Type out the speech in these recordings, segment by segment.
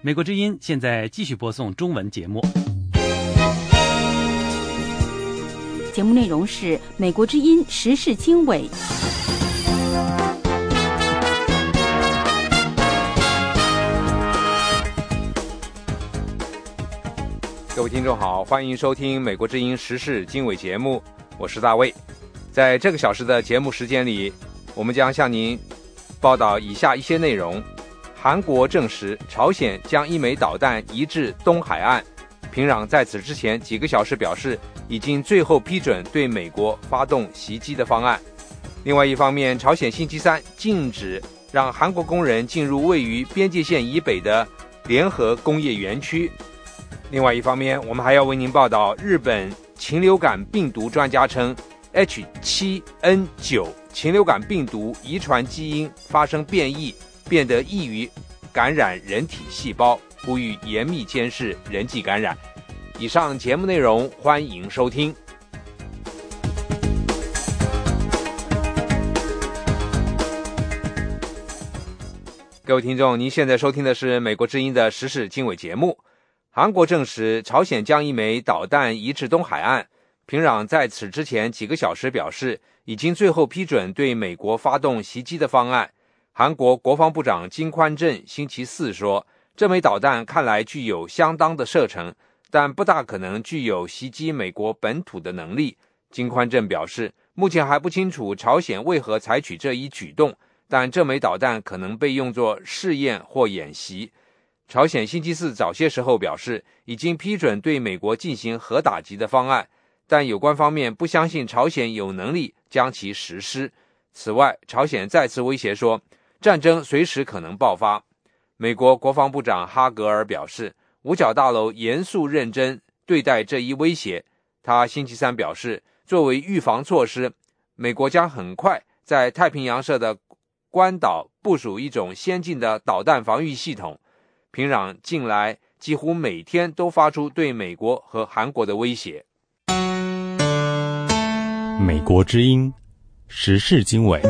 美国之音现在继续播送中文节目。节目内容是美国之音时事经纬。各位听众好，欢迎收听美国之音时事经纬节目，我是大卫。在这个小时的节目时间里，我们将向您报道以下一些内容。韩国证实，朝鲜将一枚导弹移至东海岸。平壤在此之前几个小时表示，已经最后批准对美国发动袭击的方案。另外一方面，朝鲜星期三禁止让韩国工人进入位于边界线以北的联合工业园区。另外一方面，我们还要为您报道，日本禽流感病毒专家称，H7N9 禽流感病毒遗传基因发生变异。变得易于感染人体细胞，呼吁严密监视人际感染。以上节目内容，欢迎收听。各位听众，您现在收听的是美国之音的时事经纬节目。韩国证实，朝鲜将一枚导弹移至东海岸。平壤在此之前几个小时表示，已经最后批准对美国发动袭击的方案。韩国国防部长金宽镇星期四说：“这枚导弹看来具有相当的射程，但不大可能具有袭击美国本土的能力。”金宽镇表示，目前还不清楚朝鲜为何采取这一举动，但这枚导弹可能被用作试验或演习。朝鲜星期四早些时候表示，已经批准对美国进行核打击的方案，但有关方面不相信朝鲜有能力将其实施。此外，朝鲜再次威胁说。战争随时可能爆发。美国国防部长哈格尔表示，五角大楼严肃认真对待这一威胁。他星期三表示，作为预防措施，美国将很快在太平洋上的关岛部署一种先进的导弹防御系统。平壤近来几乎每天都发出对美国和韩国的威胁。美国之音时事经纬。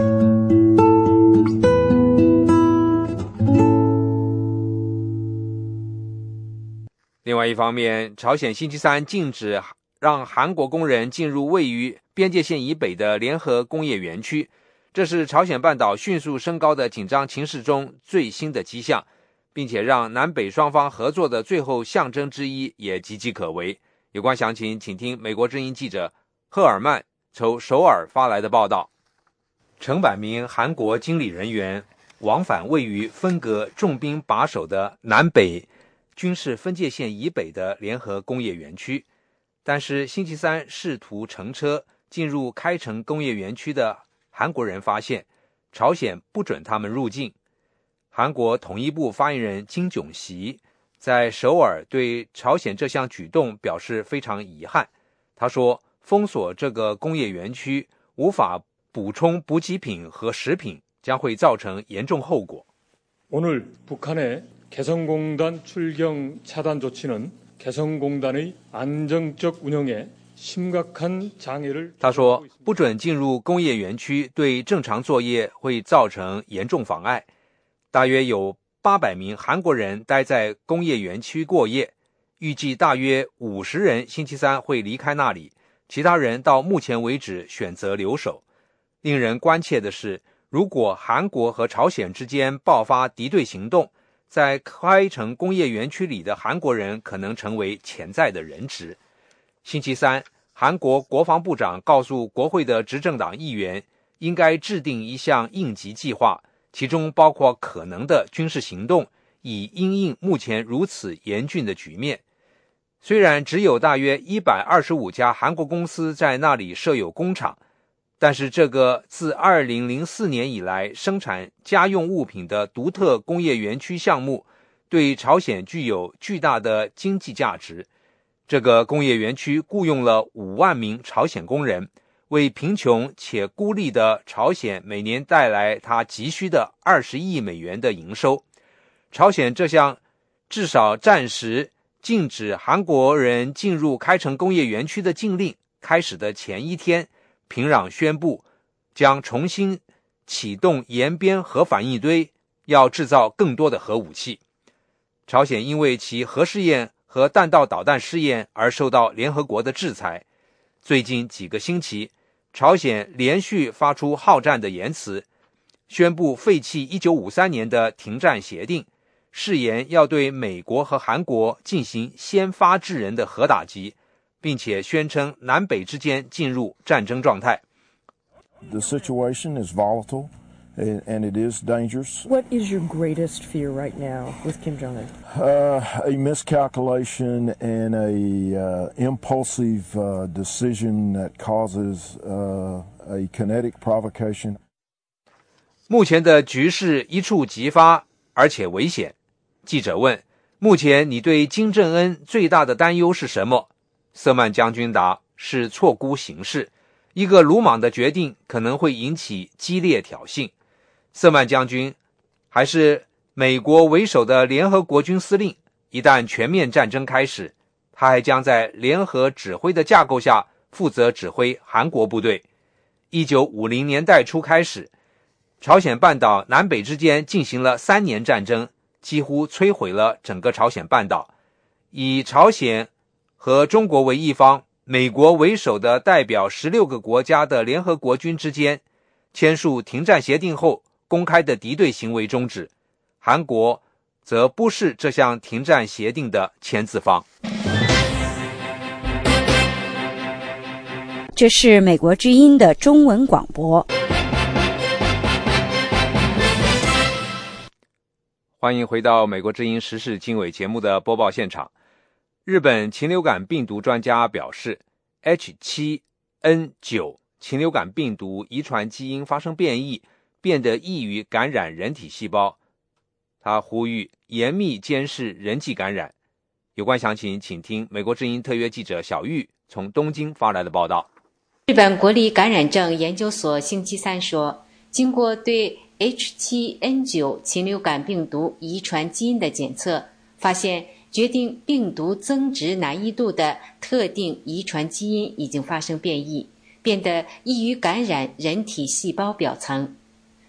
另外一方面，朝鲜星期三禁止让韩国工人进入位于边界线以北的联合工业园区，这是朝鲜半岛迅速升高的紧张情势中最新的迹象，并且让南北双方合作的最后象征之一也岌岌可危。有关详情，请听美国之音记者赫尔曼从首尔发来的报道。成百名韩国经理人员往返位于分隔重兵把守的南北。军事分界线以北的联合工业园区，但是星期三试图乘车进入开城工业园区的韩国人发现，朝鲜不准他们入境。韩国统一部发言人金炯锡在首尔对朝鲜这项举动表示非常遗憾。他说：“封锁这个工业园区，无法补充补给品和食品，将会造成严重后果。”오늘북한의 개성공단 출경 차단 조치는 개성공단의 안정적 운영에 심각한 장애를 他说：“不准进入工业园区对正常作业会造成严重妨碍。大约有八百名韩国人待在工业园区过夜，预计大约五十人星期三会离开那里， 其他人到目前为止选择留守。令人关切的是，如果韩国和朝鲜之间爆发敌对行动在开城工业园区里的韩国人可能成为潜在的人质。星期三，韩国国防部长告诉国会的执政党议员，应该制定一项应急计划，其中包括可能的军事行动，以因应目前如此严峻的局面。虽然只有大约一百二十五家韩国公司在那里设有工厂。但是，这个自2004年以来生产家用物品的独特工业园区项目，对朝鲜具有巨大的经济价值。这个工业园区雇佣了5万名朝鲜工人，为贫穷且孤立的朝鲜每年带来它急需的20亿美元的营收。朝鲜这项至少暂时禁止韩国人进入开城工业园区的禁令开始的前一天。平壤宣布将重新启动延边核反应堆要制造更多的核武器。朝鲜因为其核试验和弹道导弹试验而受到联合国的制裁。最近几个星期，朝鲜连续发出好战的言辞，宣布废弃1953年的停战协定，誓言要对美国和韩国进行先发制人的核打击，并且宣称南北之间进入战争状态。The situation is volatile. and, it is dangerous. What is your greatest fear right now with Kim Jong Un? Uh, a miscalculation and a uh, impulsive uh, decision that causes uh, a kinetic provocation. 目前的局势一触即发，而且危险。记者问：“目前你对金正恩最大的担忧是什么？”瑟曼将军答：“是错估形势，一个鲁莽的决定可能会引起激烈挑衅。”瑟曼将军还是美国为首的联合国军司令。一旦全面战争开始，他还将在联合指挥的架构下负责指挥韩国部队。一九五零年代初开始，朝鲜半岛南北之间进行了三年战争，几乎摧毁了整个朝鲜半岛。以朝鲜和中国为一方，美国为首的代表十六个国家的联合国军之间签署停战协定后。公开的敌对行为终止，韩国则不是这项停战协定的签字方。这是美国之音的中文广播。欢迎回到美国之音时事经纬节目的播报现场。日本禽流感病毒专家表示，H7N9 禽流感病毒遗传基因发生变异。变得易于感染人体细胞，他呼吁严密监视人际感染。有关详情，请听美国之音特约记者小玉从东京发来的报道。日本国立感染症研究所星期三说，经过对 H7N9 禽流感病毒遗传基因的检测，发现决定病毒增殖难易度的特定遗传基因已经发生变异，变得易于感染人体细胞表层。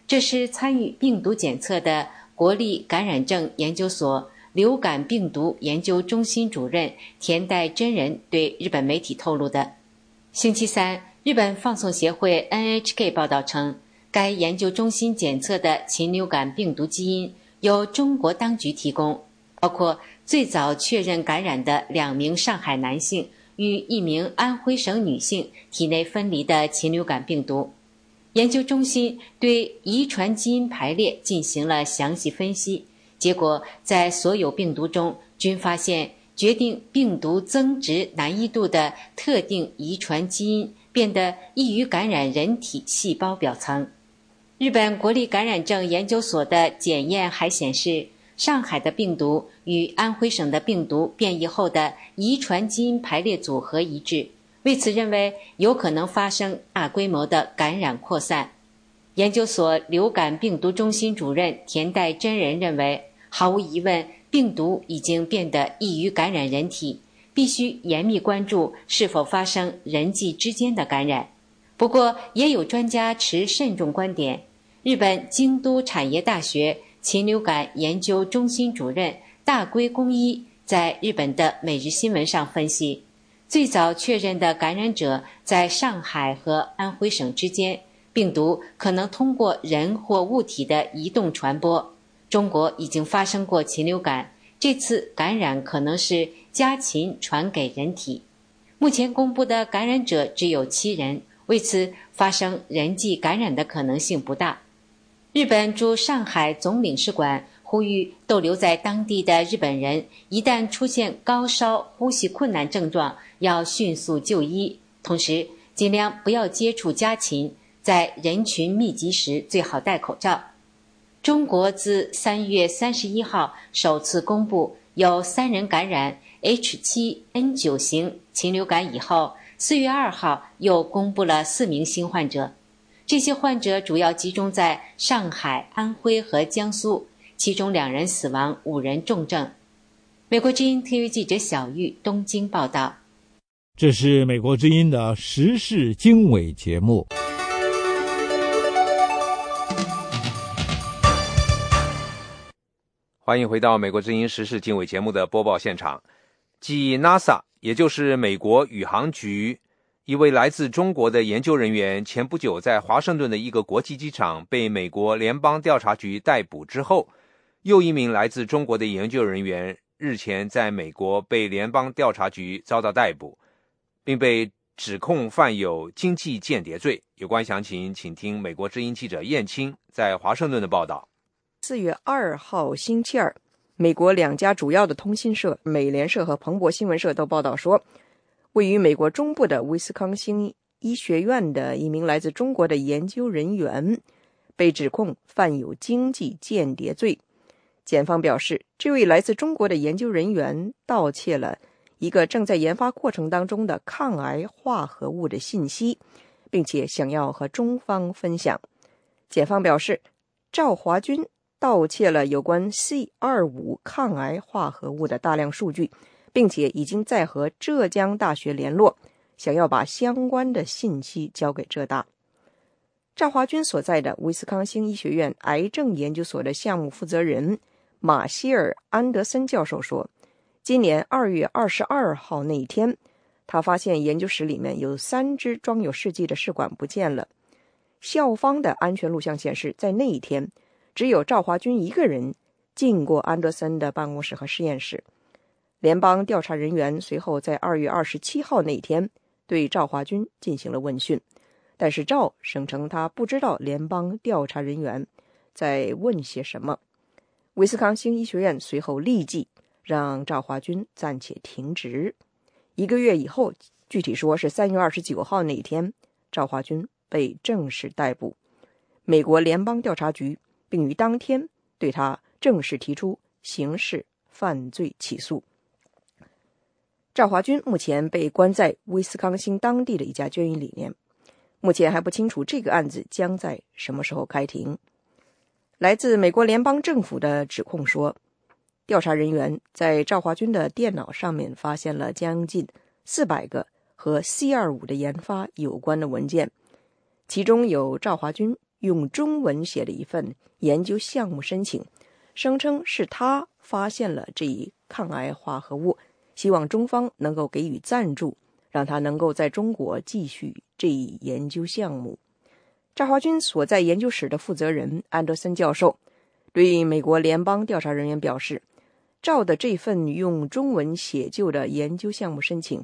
这是参与病毒检测的国立感染症研究所流感病毒研究中心主任田代真人对日本媒体透露的。星期三，日本放送协会 NHK 报道称，该研究中心检测的禽流感病毒基因由中国当局提供，包括最早确认感染的两名上海男性与一名安徽省女性体内分离的禽流感病毒。研究中心对遗传基因排列进行了详细分析，结果在所有病毒中均发现决定病毒增殖难易度的特定遗传基因变得易于感染人体细胞表层。日本国立感染症研究所的检验还显示，上海的病毒与安徽省的病毒变异后的遗传基因排列组合一致。为此，认为有可能发生大规模的感染扩散。研究所流感病毒中心主任田代真人认为，毫无疑问，病毒已经变得易于感染人体，必须严密关注是否发生人际之间的感染。不过，也有专家持慎重观点。日本京都产业大学禽流感研究中心主任大龟公一在日本的《每日新闻》上分析。最早确认的感染者在上海和安徽省之间，病毒可能通过人或物体的移动传播。中国已经发生过禽流感，这次感染可能是家禽传给人体。目前公布的感染者只有七人，为此发生人际感染的可能性不大。日本驻上海总领事馆。呼吁逗留在当地的日本人，一旦出现高烧、呼吸困难症状，要迅速就医，同时尽量不要接触家禽，在人群密集时最好戴口罩。中国自三月三十一号首次公布有三人感染 H7N9 型禽流感以后，四月二号又公布了四名新患者，这些患者主要集中在上海、安徽和江苏。其中两人死亡，五人重症。美国之音特约记者小玉东京报道。这是美国之音的时事经纬节目。欢迎回到美国之音时事经纬节目的播报现场。继 NASA，也就是美国宇航局一位来自中国的研究人员前不久在华盛顿的一个国际机场被美国联邦调查局逮捕之后，又一名来自中国的研究人员日前在美国被联邦调查局遭到逮捕，并被指控犯有经济间谍罪。有关详情，请听美国之音记者燕青在华盛顿的报道。四月二号星期二，美国两家主要的通讯社美联社和彭博新闻社都报道说，位于美国中部的威斯康星医学院的一名来自中国的研究人员被指控犯有经济间谍罪。检方表示，这位来自中国的研究人员盗窃了一个正在研发过程当中的抗癌化合物的信息，并且想要和中方分享。检方表示，赵华军。盗窃了有关 C 二五抗癌化合物的大量数据，并且已经在和浙江大学联络，想要把相关的信息交给浙大。赵华军所在的威斯康星医学院癌症研究所的项目负责人马歇尔·安德森教授说：“今年二月二十二号那一天，他发现研究室里面有三只装有试剂的试管不见了。校方的安全录像显示，在那一天。”只有赵华军一个人进过安德森的办公室和实验室。联邦调查人员随后在二月二十七号那天对赵华军进行了问讯，但是赵声称他不知道联邦调查人员在问些什么。威斯康星医学院随后立即让赵华军暂且停职。一个月以后，具体说是三月二十九号那天，赵华军被正式逮捕。美国联邦调查局。并于当天对他正式提出刑事犯罪起诉。赵华军目前被关在威斯康星当地的一家监狱里面，目前还不清楚这个案子将在什么时候开庭。来自美国联邦政府的指控说，调查人员在赵华军的电脑上面发现了将近四百个和 C 二五的研发有关的文件，其中有赵华军。用中文写了一份研究项目申请，声称是他发现了这一抗癌化合物，希望中方能够给予赞助，让他能够在中国继续这一研究项目。赵华军所在研究室的负责人安德森教授对美国联邦调查人员表示，赵的这份用中文写就的研究项目申请，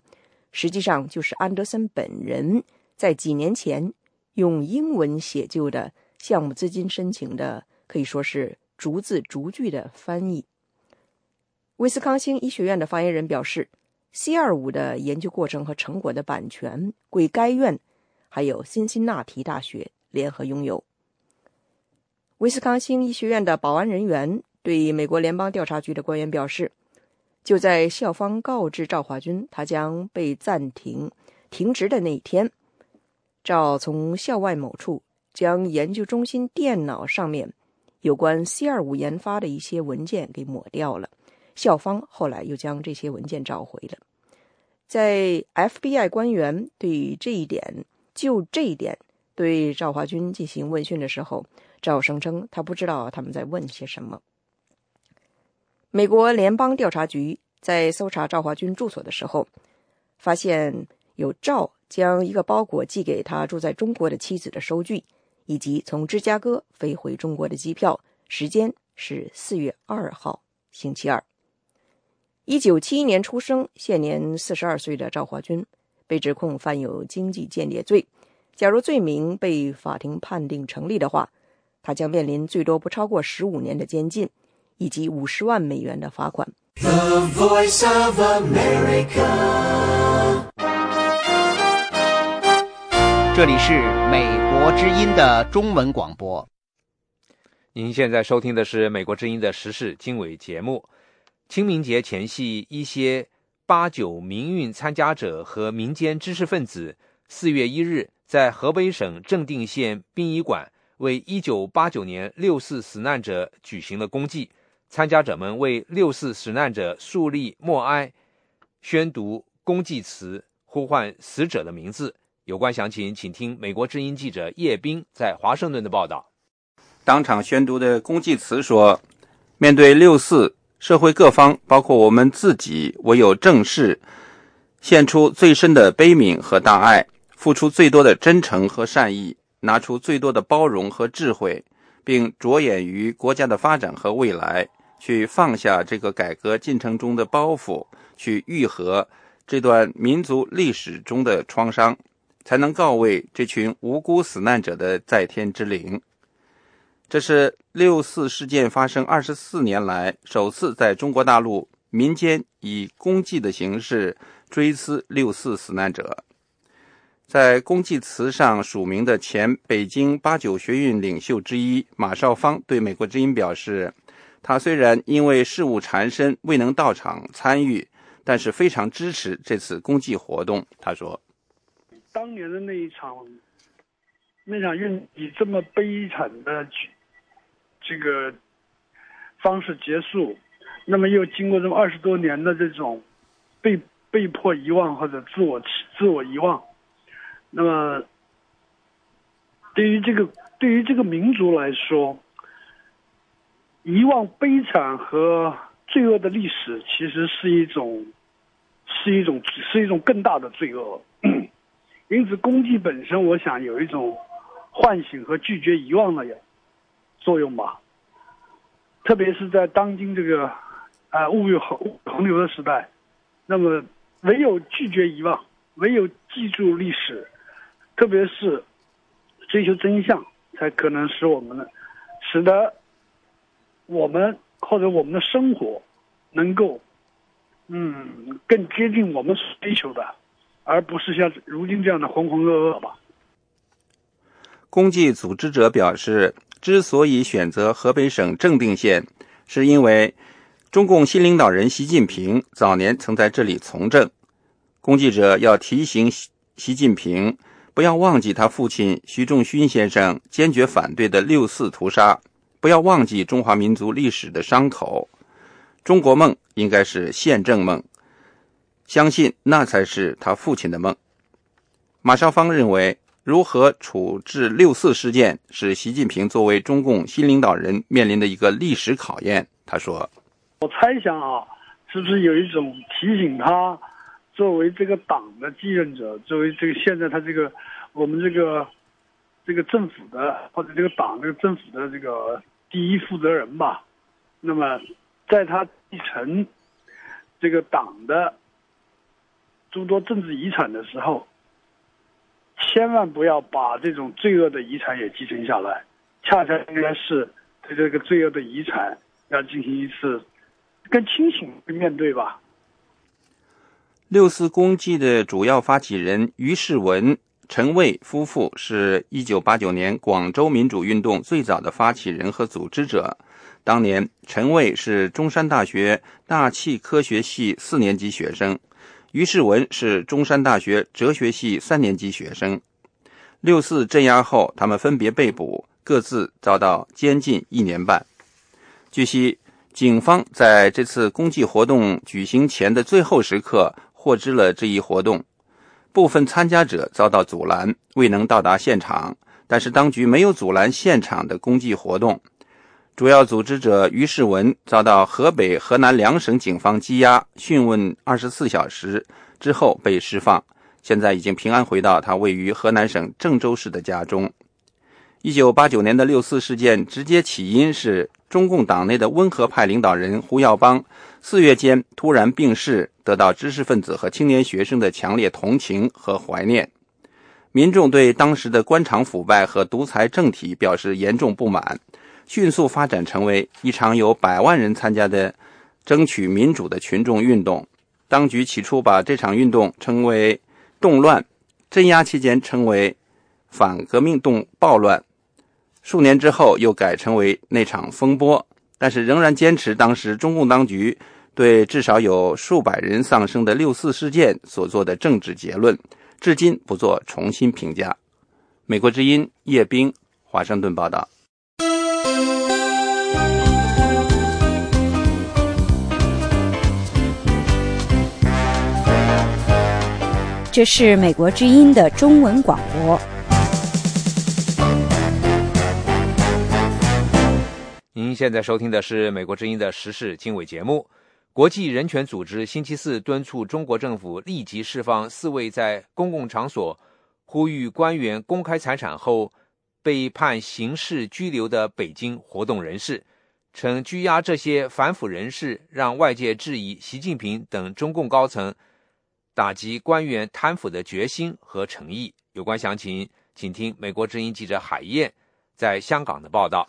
实际上就是安德森本人在几年前。用英文写就的项目资金申请的，可以说是逐字逐句的翻译。威斯康星医学院的发言人表示，C 二五的研究过程和成果的版权归该院还有辛辛那提大学联合拥有。威斯康星医学院的保安人员对美国联邦调查局的官员表示，就在校方告知赵华军他将被暂停停职的那一天。赵从校外某处将研究中心电脑上面有关 C 二五研发的一些文件给抹掉了，校方后来又将这些文件找回了。在 FBI 官员对这一点就这一点对赵华军进行问讯的时候，赵声称他不知道他们在问些什么。美国联邦调查局在搜查赵华军住所的时候，发现有赵。将一个包裹寄给他住在中国的妻子的收据，以及从芝加哥飞回中国的机票，时间是四月二号星期二。一九七一年出生，现年四十二岁的赵华军被指控犯有经济间谍罪。假如罪名被法庭判定成立的话，他将面临最多不超过十五年的监禁，以及五十万美元的罚款。The Voice of America。这里是美国之音的中文广播。您现在收听的是美国之音的时事经纬节目。清明节前夕，一些八九民运参加者和民间知识分子，四月一日在河北省正定县殡仪馆为一九八九年六四死难者举行了公祭。参加者们为六四死难者树立默哀，宣读公祭词，呼唤死者的名字。有关详情，请听美国之音记者叶斌在华盛顿的报道。当场宣读的公祭词说：“面对六四，社会各方，包括我们自己，唯有正视，献出最深的悲悯和大爱，付出最多的真诚和善意，拿出最多的包容和智慧，并着眼于国家的发展和未来，去放下这个改革进程中的包袱，去愈合这段民族历史中的创伤，才能告慰这群无辜死难者的在天之灵。这是六四事件发生二十四年来首次在中国大陆民间以公祭的形式追思六四死难者。在公祭词上署名的前北京八九学运领袖之一马少芳对美国之音表示：“他虽然因为事务缠身未能到场参与，但是非常支持这次公祭活动。”他说：“当年的那一场那场运以这么悲惨的。”这个方式结束，那么又经过这么二十多年的这种被被迫遗忘或者自我自我遗忘，那么对于这个对于这个民族来说，遗忘悲惨和罪恶的历史，其实是一种是一种是一种更大的罪恶。因此，功绩本身，我想有一种唤醒和拒绝遗忘的作用吧，特别是在当今这个啊物欲横横流的时代，那么唯有拒绝遗忘，唯有记住历史，特别是追求真相，才可能使我们的使得我们或者我们的生活能够嗯更接近我们所追求的，而不是像如今这样的浑浑噩噩吧。公祭组织者表示，之所以选择河北省正定县，是因为中共新领导人习近平早年曾在这里从政。公祭者要提醒习近平，不要忘记他父亲徐仲勋先生坚决反对的六四屠杀，不要忘记中华民族历史的伤口。中国梦应该是宪政梦，相信那才是他父亲的梦。马少芳认为。如何处置六四事件，是习近平作为中共新领导人面临的一个历史考验。他说：“我猜想啊，是不是有一种提醒他，作为这个党的继任者，作为这个现在他这个我们这个这个政府的或者这个党这个政府的这个第一负责人吧？那么，在他继承这个党的诸多政治遗产的时候。”千万不要把这种罪恶的遗产也继承下来，恰恰应该是对这个罪恶的遗产要进行一次更清醒的面对吧。六四公祭的主要发起人于世文、陈蔚夫妇是一九八九年广州民主运动最早的发起人和组织者。当年，陈蔚是中山大学大气科学系四年级学生。于世文是中山大学哲学系三年级学生。六四镇压后，他们分别被捕，各自遭到监禁一年半。据悉，警方在这次公祭活动举行前的最后时刻获知了这一活动，部分参加者遭到阻拦，未能到达现场。但是，当局没有阻拦现场的公祭活动。主要组织者于世文遭到河北、河南两省警方羁押、讯问二十四小时之后被释放，现在已经平安回到他位于河南省郑州市的家中。一九八九年的六四事件直接起因是中共党内的温和派领导人胡耀邦四月间突然病逝，得到知识分子和青年学生的强烈同情和怀念。民众对当时的官场腐败和独裁政体表示严重不满。迅速发展成为一场有百万人参加的争取民主的群众运动。当局起初把这场运动称为动乱，镇压期间称为反革命动暴乱，数年之后又改称为那场风波。但是仍然坚持当时中共当局对至少有数百人丧生的六四事件所做的政治结论，至今不做重新评价。美国之音叶冰，华盛顿报道。这是美国之音的中文广播。您现在收听的是美国之音的时事经纬节目。国际人权组织星期四敦促中国政府立即释放四位在公共场所呼吁官员公开财产后被判刑事拘留的北京活动人士，称拘押这些反腐人士让外界质疑习近平等中共高层打击官员贪腐的决心和诚意。有关详情，请听美国之音记者海燕在香港的报道。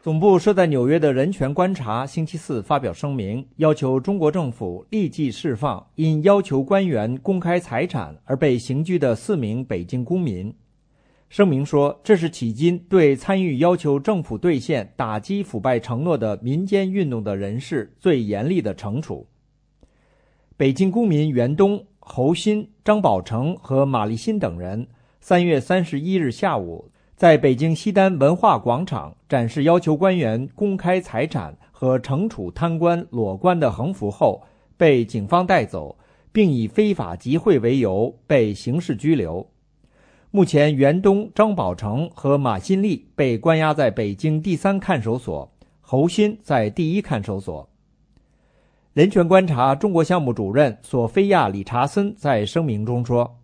总部设在纽约的人权观察星期四发表声明，要求中国政府立即释放因要求官员公开财产而被刑拘的四名北京公民。声明说，这是迄今对参与要求政府兑现打击腐败承诺的民间运动的人士最严厉的惩处。北京公民袁东、侯鑫、张宝成和马立新等人，三月三十一日下午。在北京西单文化广场展示要求官员公开财产和惩处贪官裸官的横幅后，被警方带走，并以非法集会为由被刑事拘留。目前，袁东、张宝成和马新立被关押在北京第三看守所，侯鑫在第一看守所。人权观察中国项目主任索菲亚·理查森在声明中说。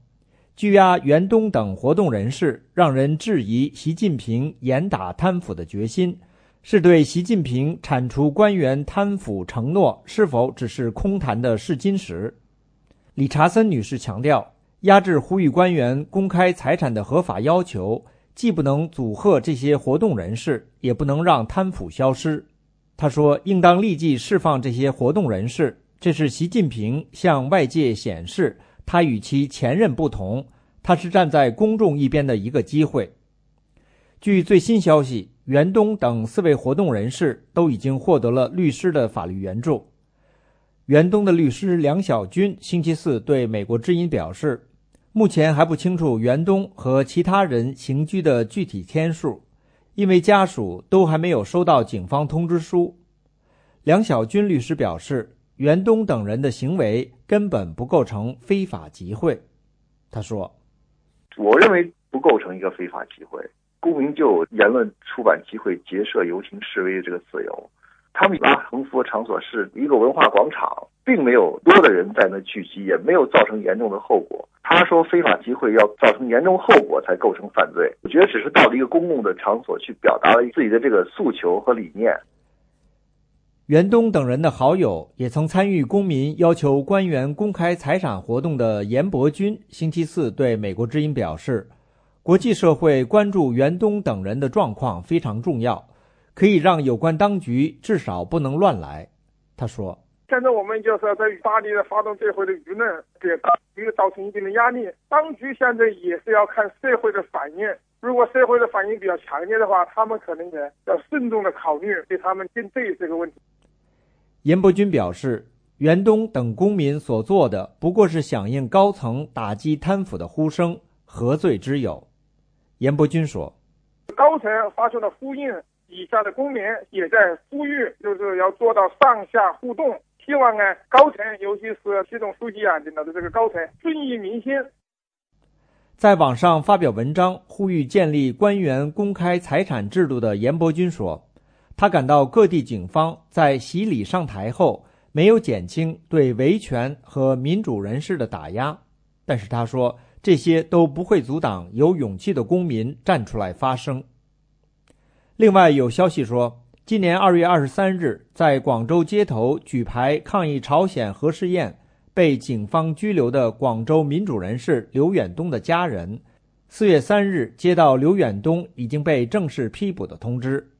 拘押袁东等活动人士，让人质疑习近平严打贪腐的决心，是对习近平铲除官员贪腐承诺是否只是空谈的试金石。理查森女士强调，压制呼吁官员公开财产的合法要求，既不能阻吓这些活动人士，也不能让贪腐消失。他说：“应当立即释放这些活动人士，这是习近平向外界显示。”他与其前任不同，他是站在公众一边的一个机会。据最新消息，袁东等四位活动人士都已经获得了律师的法律援助。袁东的律师梁晓军星期四对美国之音表示，目前还不清楚袁东和其他人刑拘的具体天数，因为家属都还没有收到警方通知书。梁晓军律师表示。袁东等人的行为根本不构成非法集会，他说：“我认为不构成一个非法集会。公民就有言论、出版、集会、结社、游行、示威这个自由。他们拉横幅的场所是一个文化广场，并没有多的人在那聚集，也没有造成严重的后果。他说非法集会要造成严重后果才构成犯罪。我觉得只是到了一个公共的场所去表达了自己的这个诉求和理念。”袁东等人的好友，也曾参与公民要求官员公开财产活动的严伯钧，星期四对美国之音表示：“国际社会关注袁东等人的状况非常重要，可以让有关当局至少不能乱来。”他说：“现在我们就是要在大力的发动社会的舆论，给当局造成一定的压力。当局现在也是要看社会的反应。”如果社会的反应比较强烈的话，他们可能也要慎重的考虑对他们定罪这个问题。严伯钧表示，袁东等公民所做的不过是响应高层打击贪腐的呼声，何罪之有？严伯钧说：“高层发出了呼应，底下的公民也在呼吁，就是要做到上下互动。希望呢，高层，尤其是习总书记啊领导的这个高层，顺应民心。”在网上发表文章呼吁建立官员公开财产制度的严伯钧说：“他感到各地警方在洗礼上台后没有减轻对维权和民主人士的打压，但是他说这些都不会阻挡有勇气的公民站出来发声。”另外有消息说，今年二月二十三日在广州街头举牌抗议朝鲜核试验。被警方拘留的广州民主人士刘远东的家人，四月三日接到刘远东已经被正式批捕的通知。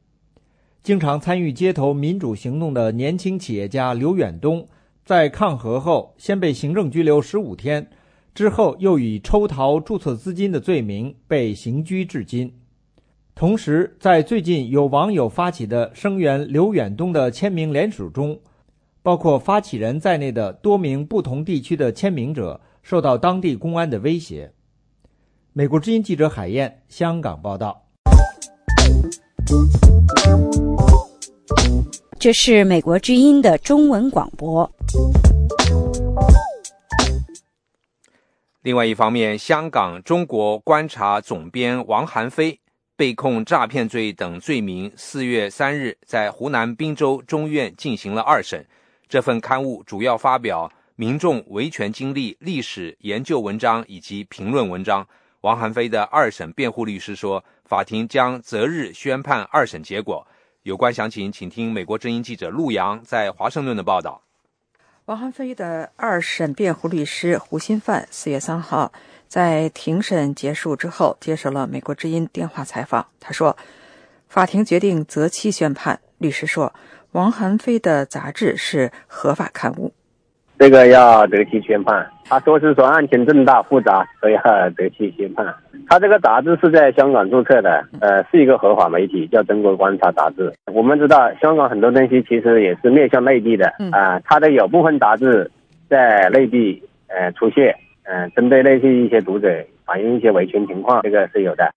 经常参与街头民主行动的年轻企业家刘远东，在抗核后先被行政拘留十五天，之后又以抽逃注册资金的罪名被刑拘至今。同时，在最近有网友发起的声援刘远东的签名联署中。包括发起人在内的多名不同地区的签名者受到当地公安的威胁。美国之音记者海燕，香港报道。这是美国之音的中文广播。另外一方面，香港中国观察总编王韩飞被控诈骗罪等罪名，四月三日在湖南滨州中院进行了二审。这份刊物主要发表民众维权经历、历史研究文章以及评论文章。王涵飞的二审辩护律师说，法庭将择日宣判二审结果。有关详情，请听美国之音记者陆阳在华盛顿的报道。王涵飞的二审辩护律师胡新范四月三号。在庭审结束之后，接受了美国之音电话采访。他说：“法庭决定择期宣判。”律师说：“王涵飞的杂志是合法刊物，这个要择期宣判。”他说是说案情重大复杂，所以要择期宣判。他这个杂志是在香港注册的，呃，是一个合法媒体，叫《中国观察》杂志。我们知道，香港很多东西其实也是面向内地的啊。他的有部分杂志在内地呃出现。嗯，针对那些一些读者反映一些维权情况，这个是有的。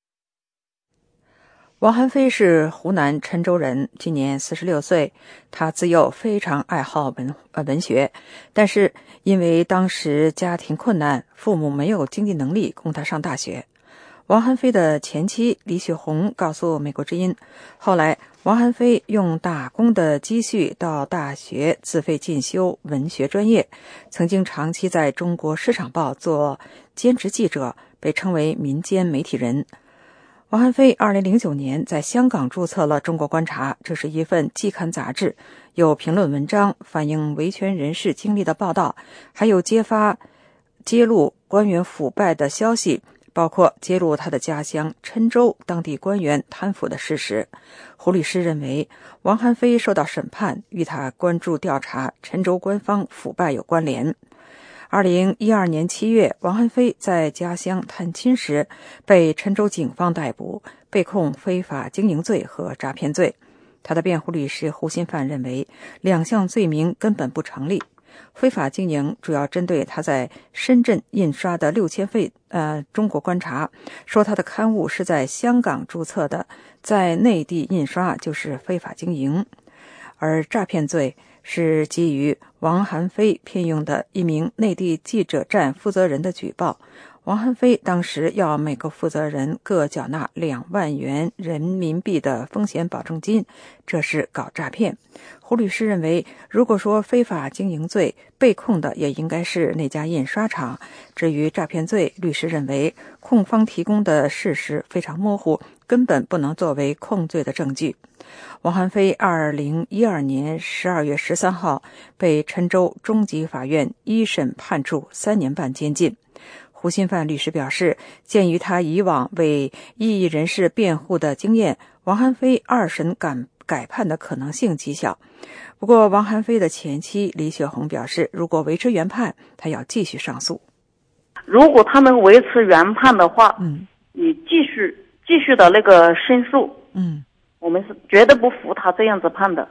王涵飞是湖南郴州人，今年四十六岁。他自幼非常爱好文呃文学，但是因为当时家庭困难，父母没有经济能力供他上大学。王涵飞的前妻李雪红告诉美国之音，后来王涵飞用打工的积蓄到大学自费进修文学专业，曾经长期在中国市场报做兼职记者，被称为民间媒体人。王涵飞二零零九年在香港注册了《中国观察》，这是一份季刊杂志，有评论文章反映维权人士经历的报道，还有揭发揭露官员腐败的消息。包括揭露他的家乡郴州当地官员贪腐的事实。胡律师认为，王汉飞受到审判与他关注调查郴州官方腐败有关联。二零一二年七月，王汉飞在家乡探亲时被郴州警方逮捕，被控非法经营罪和诈骗罪。他的辩护律师胡新范认为，两项罪名根本不成立。非法经营主要针对他在深圳印刷的六千份呃《中国观察》，说他的刊物是在香港注册的，在内地印刷就是非法经营。而诈骗罪是基于王涵飞聘用的一名内地记者站负责人的举报。王汉飞当时要每个负责人各缴纳两万元人民币的风险保证金，这是搞诈骗。胡律师认为，如果说非法经营罪被控的也应该是那家印刷厂。至于诈骗罪，律师认为控方提供的事实非常模糊，根本不能作为控罪的证据。王汉飞二零一二年十二月十三号被郴州中级法院一审判处三年半监禁。胡新范律师表示，鉴于他以往为异议人士辩护的经验，王涵飞二审改改判的可能性极小。不过，王涵飞的前妻李雪红表示，如果维持原判，他要继续上诉。如果他们维持原判的话，嗯，你继续继续的那个申诉，嗯，我们是绝对不服他这样子判的。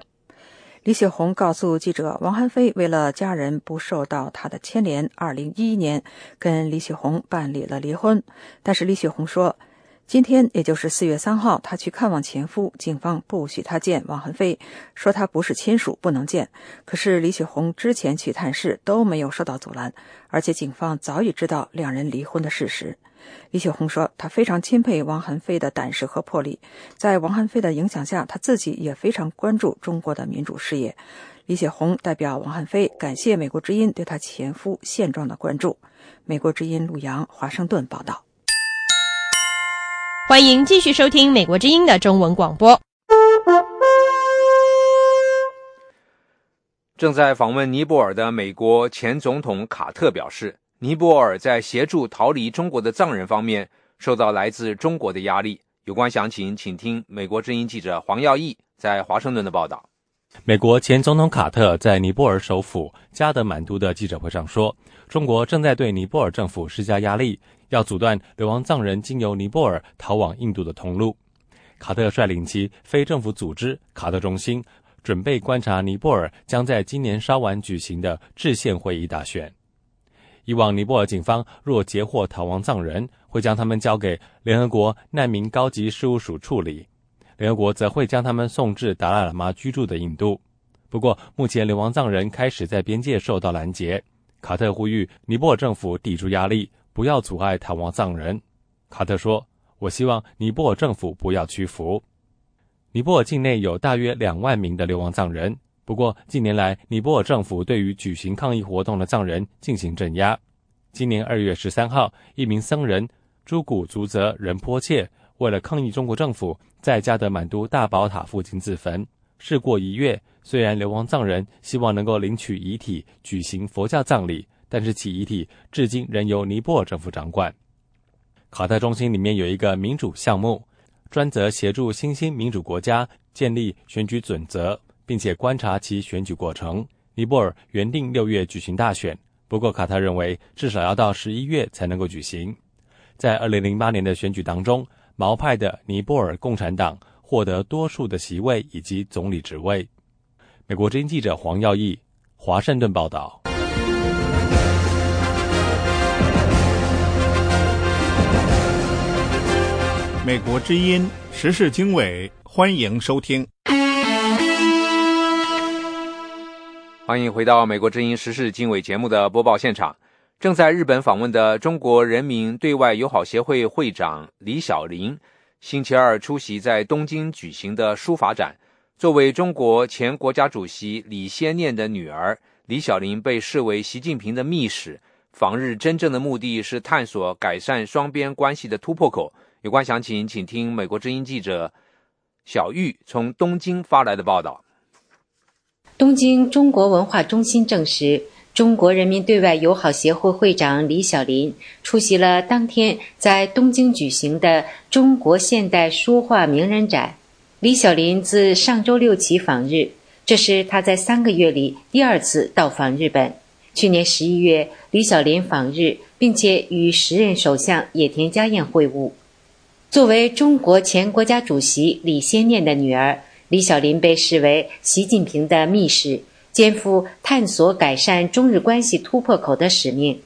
李雪红告诉记者，王涵飞为了家人不受到他的牵连，二零一一年跟李雪红办理了离婚。但是李雪红说，今天也就是四月三号，他去看望前夫，警方不许他见王涵飞，说他不是亲属，不能见。可是李雪红之前去探视都没有受到阻拦，而且警方早已知道两人离婚的事实。李雪红说：“她非常钦佩王汉飞的胆识和魄力，在王汉飞的影响下，她自己也非常关注中国的民主事业。”李雪红代表王汉飞感谢美国之音对她前夫现状的关注。美国之音陆洋华盛顿报道。欢迎继续收听美国之音的中文广播。正在访问尼泊尔的美国前总统卡特表示。尼泊尔在协助逃离中国的藏人方面受到来自中国的压力。有关详情，请听美国之音记者黄耀义在华盛顿的报道。美国前总统卡特在尼泊尔首府加德满都的记者会上说：“中国正在对尼泊尔政府施加压力，要阻断流亡藏人经由尼泊尔逃往印度的通路。”卡特率领其非政府组织卡特中心，准备观察尼泊尔将在今年稍晚举行的制宪会议大选。以往，尼泊尔警方若截获逃亡藏人，会将他们交给联合国难民高级事务署处理，联合国则会将他们送至达赖喇嘛居住的印度。不过，目前流亡藏人开始在边界受到拦截。卡特呼吁尼泊尔政府抵住压力，不要阻碍逃亡藏人。卡特说：“我希望尼泊尔政府不要屈服。尼泊尔境内有大约两万名的流亡藏人，不过近年来尼泊尔政府对于举行抗议活动的藏人进行镇压。今年二月十三号，一名僧人朱古祖泽仁波切为了抗议中国政府，在加德满都大宝塔附近自焚。事过一月，虽然流亡藏人希望能够领取遗体举行佛教葬礼，但是其遗体至今仍由尼泊尔政府掌管。卡特中心里面有一个民主项目，专责协助新兴民主国家建立选举准则，并且观察其选举过程。尼泊尔原定六月举行大选。不过，卡特认为至少要到十一月才能够举行。在二零零八年的选举当中，毛派的尼泊尔共产党获得多数的席位以及总理职位。美国之音记者黄耀义，华盛顿报道。美国之音时事经纬，欢迎收听。欢迎回到美国之音时事经纬节目的播报现场。正在日本访问的中国人民对外友好协会会长李小林，星期二出席在东京举行的书法展。作为中国前国家主席李先念的女儿，李小林被视为习近平的密使。访日真正的目的是探索改善双边关系的突破口。有关详情，请听美国之音记者小玉从东京发来的报道。东京中国文化中心证实，中国人民对外友好协会会长李小林出席了当天在东京举行的中国现代书画名人展。李小林自上周六起访日，这是他在三个月里第二次到访日本。去年十一月，李小林访日，并且与时任首相野田佳彦会晤。作为中国前国家主席李先念的女儿。李小林被视为习近平的密使，肩负探索改善中日关系突破口的使命。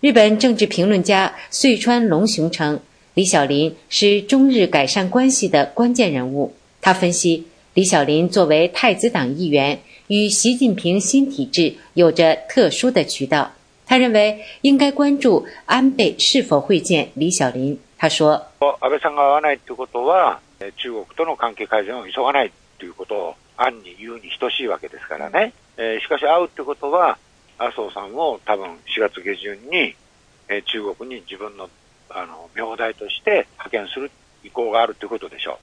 日本政治评论家穗川龙雄称，李小林是中日改善关系的关键人物。他分析，李小林作为太子党议员，与习近平新体制有着特殊的渠道。他认为应该关注安倍是否会见李小林。他说。安倍さんが来ないということは中国との関係改善を急がないということを暗に言うに等しいわけですからね。えー、しかし会うということは、麻生さんも多分4月下旬に、えー、中国に自分のあの名代として派遣する意向があるということでしょう。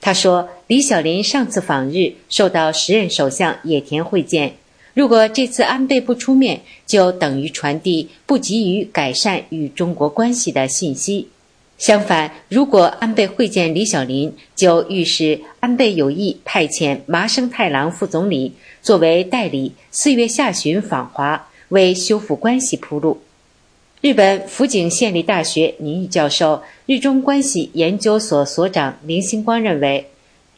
他说：“李小林上次访日受到时任首相野田会见，如果这次安倍不出面，就等于传递不急于改善与中国关系的信息。”相反，如果安倍会见李小林，就预示安倍有意派遣麻生太郎副总理作为代理，四月下旬访华，为修复关系铺路。日本福井县立大学名誉教授、日中关系研究所所长林星光认为，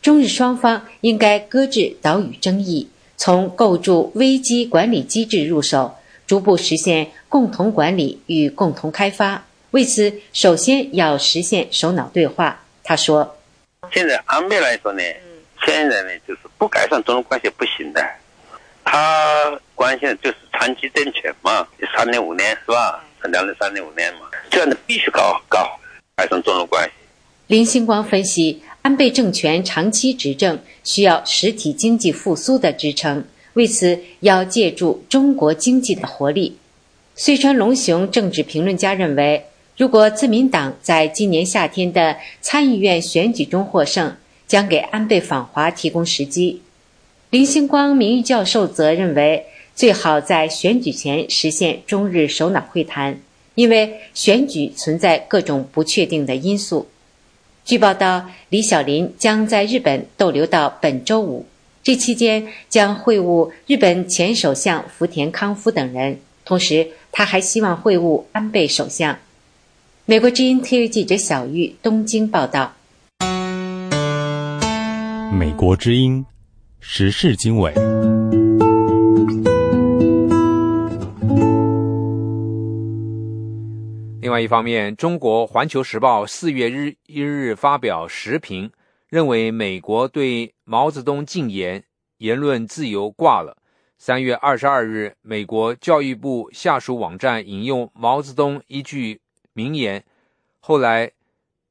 中日双方应该搁置岛屿争议，从构筑危机管理机制入手，逐步实现共同管理与共同开发。为此，首先要实现首脑对话。他说：“现在安倍来说呢，现在呢就是不改善中日关系不行的。他关心的就是长期政权嘛，三年五年是吧？两年三年五年嘛，这样的必须搞搞改善中日关系。”林星光分析，安倍政权长期执政需要实体经济复苏的支撑，为此要借助中国经济的活力。穗川龙雄政治评论家认为。如果自民党在今年夏天的参议院选举中获胜，将给安倍访华提供时机。林星光名誉教授则认为，最好在选举前实现中日首脑会谈，因为选举存在各种不确定的因素。据报道，李小林将在日本逗留到本周五，这期间将会晤日本前首相福田康夫等人，同时他还希望会晤安倍首相。美国之音特约记者小玉东京报道。美国之音时事经纬。另外一方面，中国环球时报四月日一日发表时评，认为美国对毛泽东禁言，言论自由挂了。三月二十二日，美国教育部下属网站引用毛泽东一句。名言，后来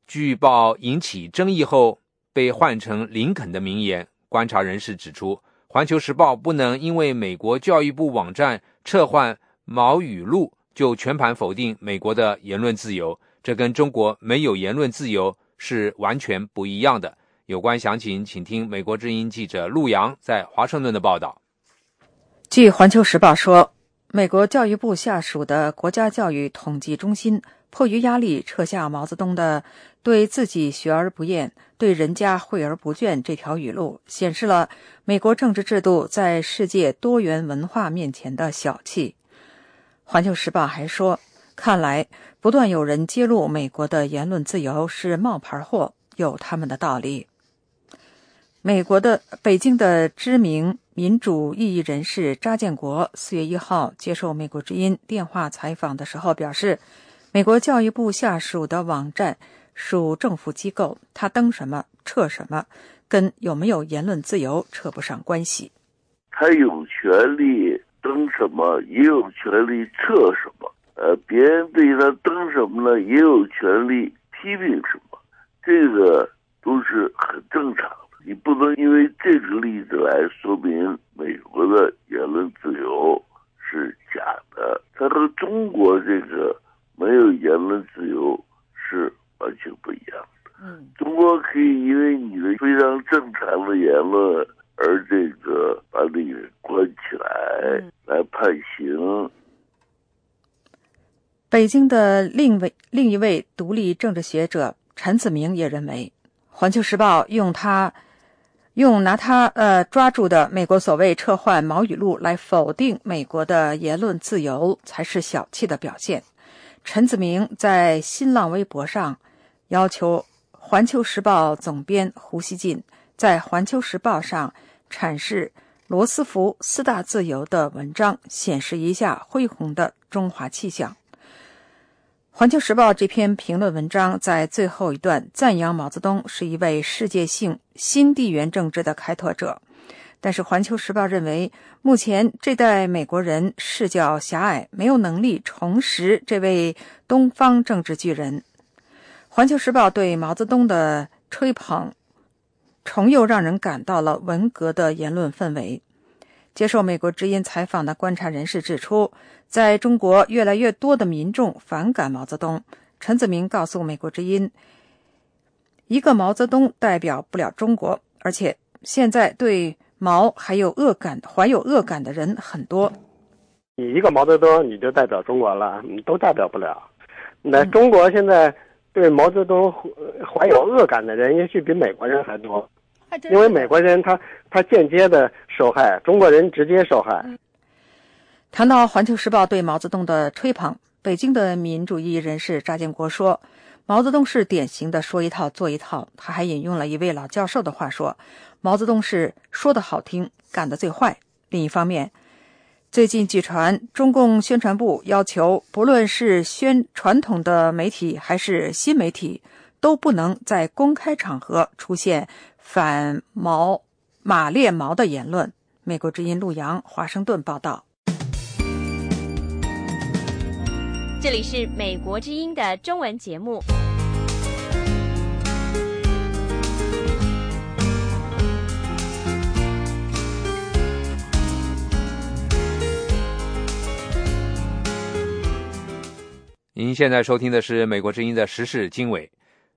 据报引起争议后被换成林肯的名言。观察人士指出，《环球时报》不能因为美国教育部网站撤换毛语录就全盘否定美国的言论自由，这跟中国没有言论自由是完全不一样的。有关详情，请听美国之音记者陆洋在华盛顿的报道。据《环球时报》说，美国教育部下属的国家教育统计中心迫于压力撤下毛泽东的“对自己学而不厌，对人家诲而不倦”这条语录，显示了美国政治制度在世界多元文化面前的小气。《环球时报》还说，看来不断有人揭露美国的言论自由是冒牌货，有他们的道理。美国的北京的知名民主异议人士查建国四月一号接受美国之音电话采访的时候表示，美国教育部下属的网站属政府机构，他登什么撤什么，跟有没有言论自由扯不上关系。他有权利登什么，也有权利撤什么。呃，别人对他登什么呢，也有权利批评什么，这个都是很正常的。你不能因为这个例子来说明美国的言论自由是假的，他和中国这个没有言论自由是完全不一样的。嗯，中国可以因为你的非常正常的言论而这个把你关起来来判刑。北京的另位另一位独立政治学者陈子明也认为，《环球时报》用他。用拿他呃抓住的美国所谓撤换毛语录来否定美国的言论自由，才是小气的表现。陈子明在新浪微博上要求《环球时报》总编胡锡进在《环球时报》上阐释罗斯福四大自由的文章，显示一下恢宏的中华气象。《环球时报》这篇评论文章在最后一段赞扬毛泽东是一位世界性新地缘政治的开拓者，但是《环球时报》认为，目前这代美国人视角狭隘，没有能力重拾这位东方政治巨人。《环球时报》对毛泽东的吹捧，重又让人感到了文革的言论氛围。接受美国之音采访的观察人士指出，在中国越来越多的民众反感毛泽东。陈子明告诉美国之音：“一个毛泽东代表不了中国，而且现在对毛还有恶感、怀有恶感的人很多。你一个毛泽东，你就代表中国了？你都代表不了。那中国现在对毛泽东怀有恶感的人，也许比美国人还多。”因为美国人他他间接的受害，中国人直接受害。谈到《环球时报》对毛泽东的吹捧，北京的民主意义人士查建国说：“毛泽东是典型的说一套做一套。”他还引用了一位老教授的话说：“毛泽东是说的好听，干的最坏。”另一方面，最近据传中共宣传部要求，不论是宣传统的媒体还是新媒体，都不能在公开场合出现。反毛马列毛的言论。美国之音陆洋华盛顿报道。这里是美国之音的中文节目。您现在收听的是美国之音的时事经纬。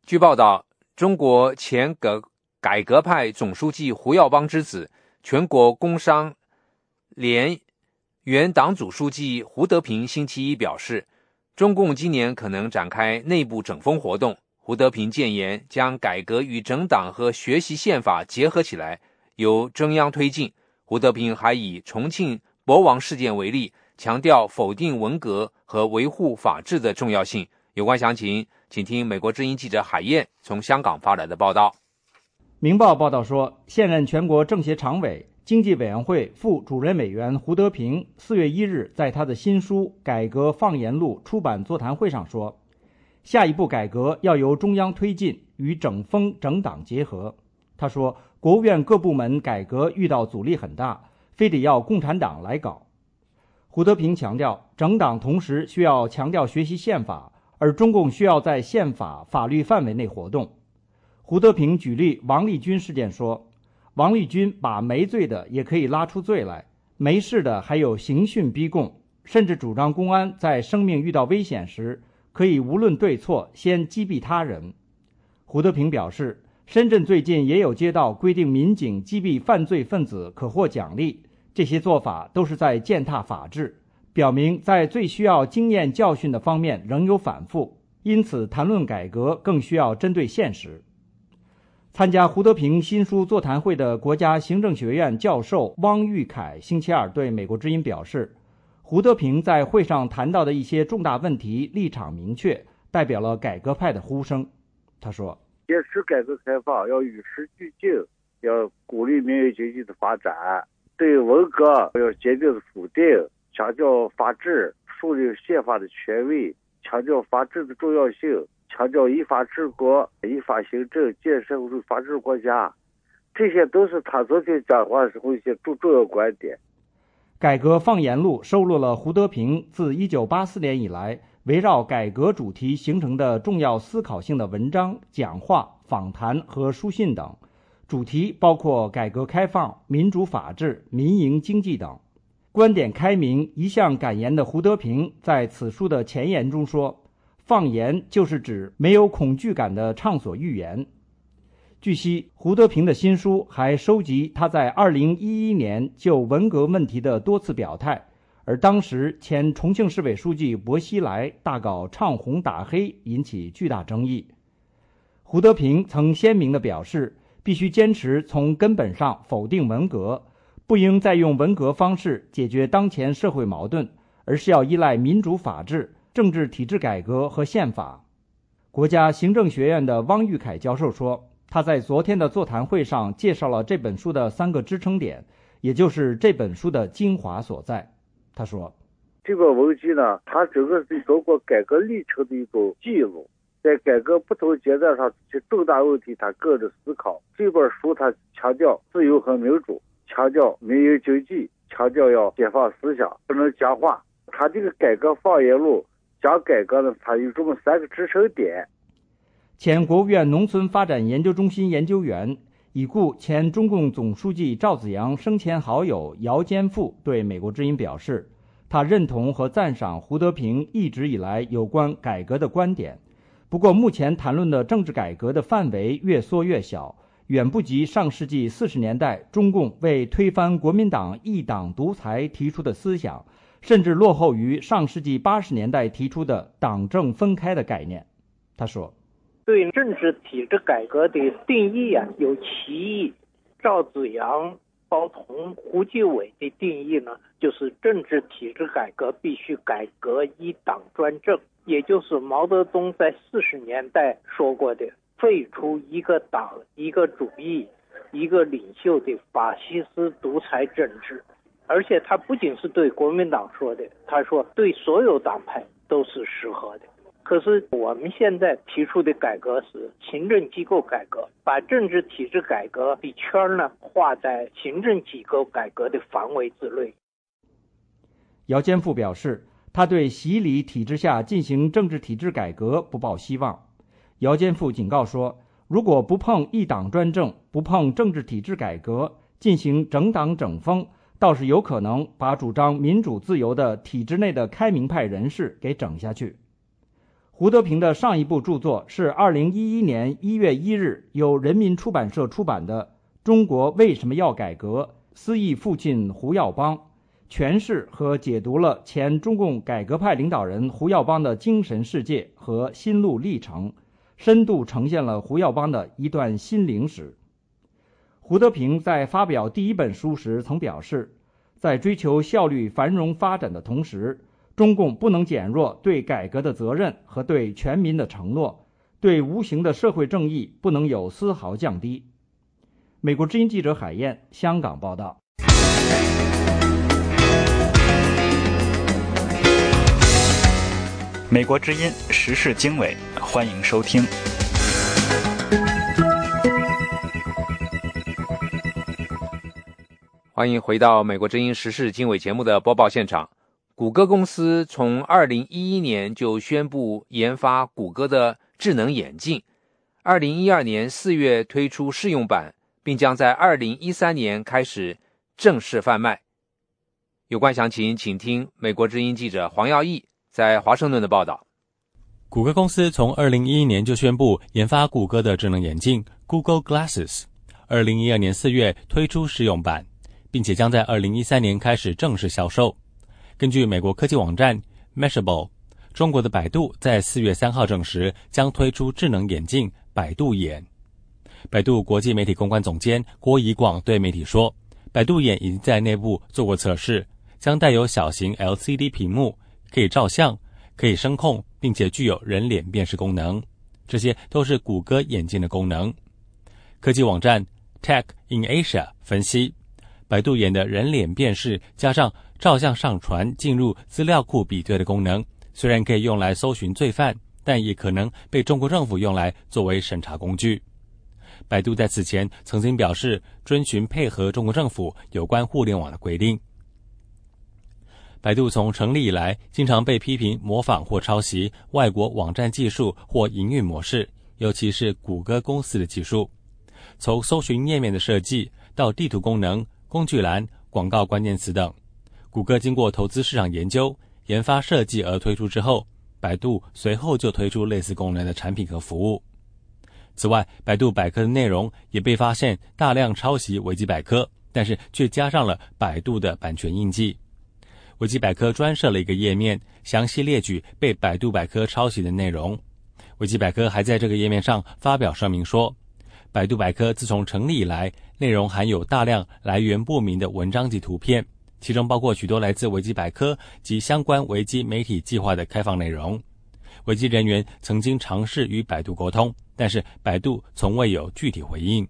据报道，中国前革改革派总书记胡耀邦之子、全国工商联原党组书记胡德平星期一表示，中共今年可能展开内部整风活动。胡德平建言，将改革与整党和学习宪法结合起来，由中央推进。胡德平还以重庆博王事件为例，强调否定文革和维护法治的重要性。有关详情，请听美国之音记者海燕从香港发来的报道。《明报》报道说，现任全国政协常委、经济委员会副主任委员胡德平四月一日在他的新书《改革放言录》出版座谈会上说，下一步改革要由中央推进，与整风整党结合。他说，国务院各部门改革遇到阻力很大，非得要共产党来搞。胡德平强调，整党同时需要强调学习宪法，而中共需要在宪法法律范围内活动。胡德平举例王立军事件说，王立军把没罪的也可以拉出罪来，没事的还有刑讯逼供，甚至主张公安在生命遇到危险时，可以无论对错先击毙他人。胡德平表示，深圳最近也有接到规定民警击毙犯罪分子可获奖励，这些做法都是在践踏法治。表明在最需要经验教训的方面仍有反复，因此谈论改革更需要针对现实。参加胡德平新书座谈会的国家行政学院教授汪玉凯星期二对美国之音表示，胡德平在会上谈到的一些重大问题立场明确，代表了改革派的呼声。他说：“坚持改革开放，要与时俱进，要鼓励民营经济的发展，对文革要坚定的否定。”强调法治，树立宪法的权威；强调法治的重要性；强调依法治国、依法行政，建设法治国家。这些都是他昨天讲话时候一些重重要观点。改革放言录收录了胡德平自1984年以来围绕改革主题形成的重要思考性的文章、讲话、访谈和书信等，主题包括改革开放、民主法治、民营经济等。观点开明、一向敢言的胡德平在此书的前言中说：“放言就是指没有恐惧感的畅所欲言。”据悉，胡德平的新书还收集他在2011年就文革问题的多次表态，而当时前重庆市委书记薄熙来大搞唱红打黑，引起巨大争议。胡德平曾鲜明地表示，必须坚持从根本上否定文革。不应再用文革方式解决当前社会矛盾，而是要依赖民主法治、政治体制改革和宪法。国家行政学院的汪玉凯教授说，他在昨天的座谈会上介绍了这本书的三个支撑点，也就是这本书的精华所在。他说：“这个文集呢，它整个是中国改革历程的一种记录，在改革不同阶段上这些重大问题，他个人思考。这本书它强调自由和民主。”强调民营经济，强调要解放思想，不能僵化。他这个改革放言录讲改革呢，他有这么三个支撑点。前国务院农村发展研究中心研究员、已故前中共总书记赵紫阳生前好友姚坚富对美国之音表示，他认同和赞赏胡德平一直以来有关改革的观点，不过目前谈论的政治改革的范围越缩越小。远不及上世纪四十年代中共为推翻国民党一党独裁提出的思想，甚至落后于上世纪八十年代提出的党政分开的概念。他说：“对政治体制改革的定义啊有歧义。赵紫阳、包同、胡继伟的定义呢，就是政治体制改革必须改革一党专政，也就是毛泽东在四十年代说过的。”废除一个党、一个主义、一个领袖的法西斯独裁政治，而且他不仅是对国民党说的，他说对所有党派都是适合的。可是我们现在提出的改革是行政机构改革，把政治体制改革的圈呢画在行政机构改革的范围之内。姚坚富表示，他对洗礼体制下进行政治体制改革不抱希望。姚坚富警告说：“如果不碰一党专政，不碰政治体制改革，进行整党整风，倒是有可能把主张民主自由的体制内的开明派人士给整下去。”胡德平的上一部著作是2011年1月1日由人民出版社出版的《中国为什么要改革？思忆父亲胡耀邦》，诠释和解读了前中共改革派领导人胡耀邦的精神世界和心路历程。深度呈现了胡耀邦的一段心灵史。胡德平在发表第一本书时曾表示，在追求效率、繁荣发展的同时，中共不能减弱对改革的责任和对全民的承诺，对无形的社会正义不能有丝毫降低。美国之音记者海燕，香港报道。美国之音时事经纬，欢迎收听。欢迎回到美国之音时事经纬节目的播报现场。谷歌公司从二零一一年就宣布研发谷歌的智能眼镜，二零一二年四月推出试用版，并将在二零一三年开始正式贩卖。有关详情，请听美国之音记者黄耀义在华盛顿的报道。谷歌公司从二零一一年就宣布研发谷歌的智能眼镜 Google Glasses，二零一二年四月推出试用版，并且将在二零一三年开始正式销售。根据美国科技网站 Mashable，中国的百度在四月三号证实将推出智能眼镜百度眼。百度国际媒体公关总监郭怡广对媒体说：“百度眼已经在内部做过测试，将带有小型 LCD 屏幕，可以照相，可以声控，并且具有人脸辨识功能。这些都是谷歌眼镜的功能。”科技网站 Tech in Asia 分析，百度眼的人脸辨识加上照相上传进入资料库比对的功能，虽然可以用来搜寻罪犯，但也可能被中国政府用来作为审查工具。百度在此前曾经表示，遵循配合中国政府有关互联网的规定。百度从成立以来，经常被批评模仿或抄袭外国网站技术或营运模式，尤其是谷歌公司的技术。从搜寻页面的设计到地图功能、工具栏、广告关键词等。谷歌经过投资市场研究、研发设计而推出之后，百度随后就推出类似功能的产品和服务。此外，百度百科的内容也被发现大量抄袭维基百科，但是却加上了百度的版权印记。维基百科专设了一个页面，详细列举被百度百科抄袭的内容。维基百科还在这个页面上发表声明说，百度百科自从成立以来，内容含有大量来源不明的文章及图片。其中包括许多来自维基百科及相关维基媒体计划的开放内容。维基人员曾经尝试与百度沟通，但是百度从未有具体回应。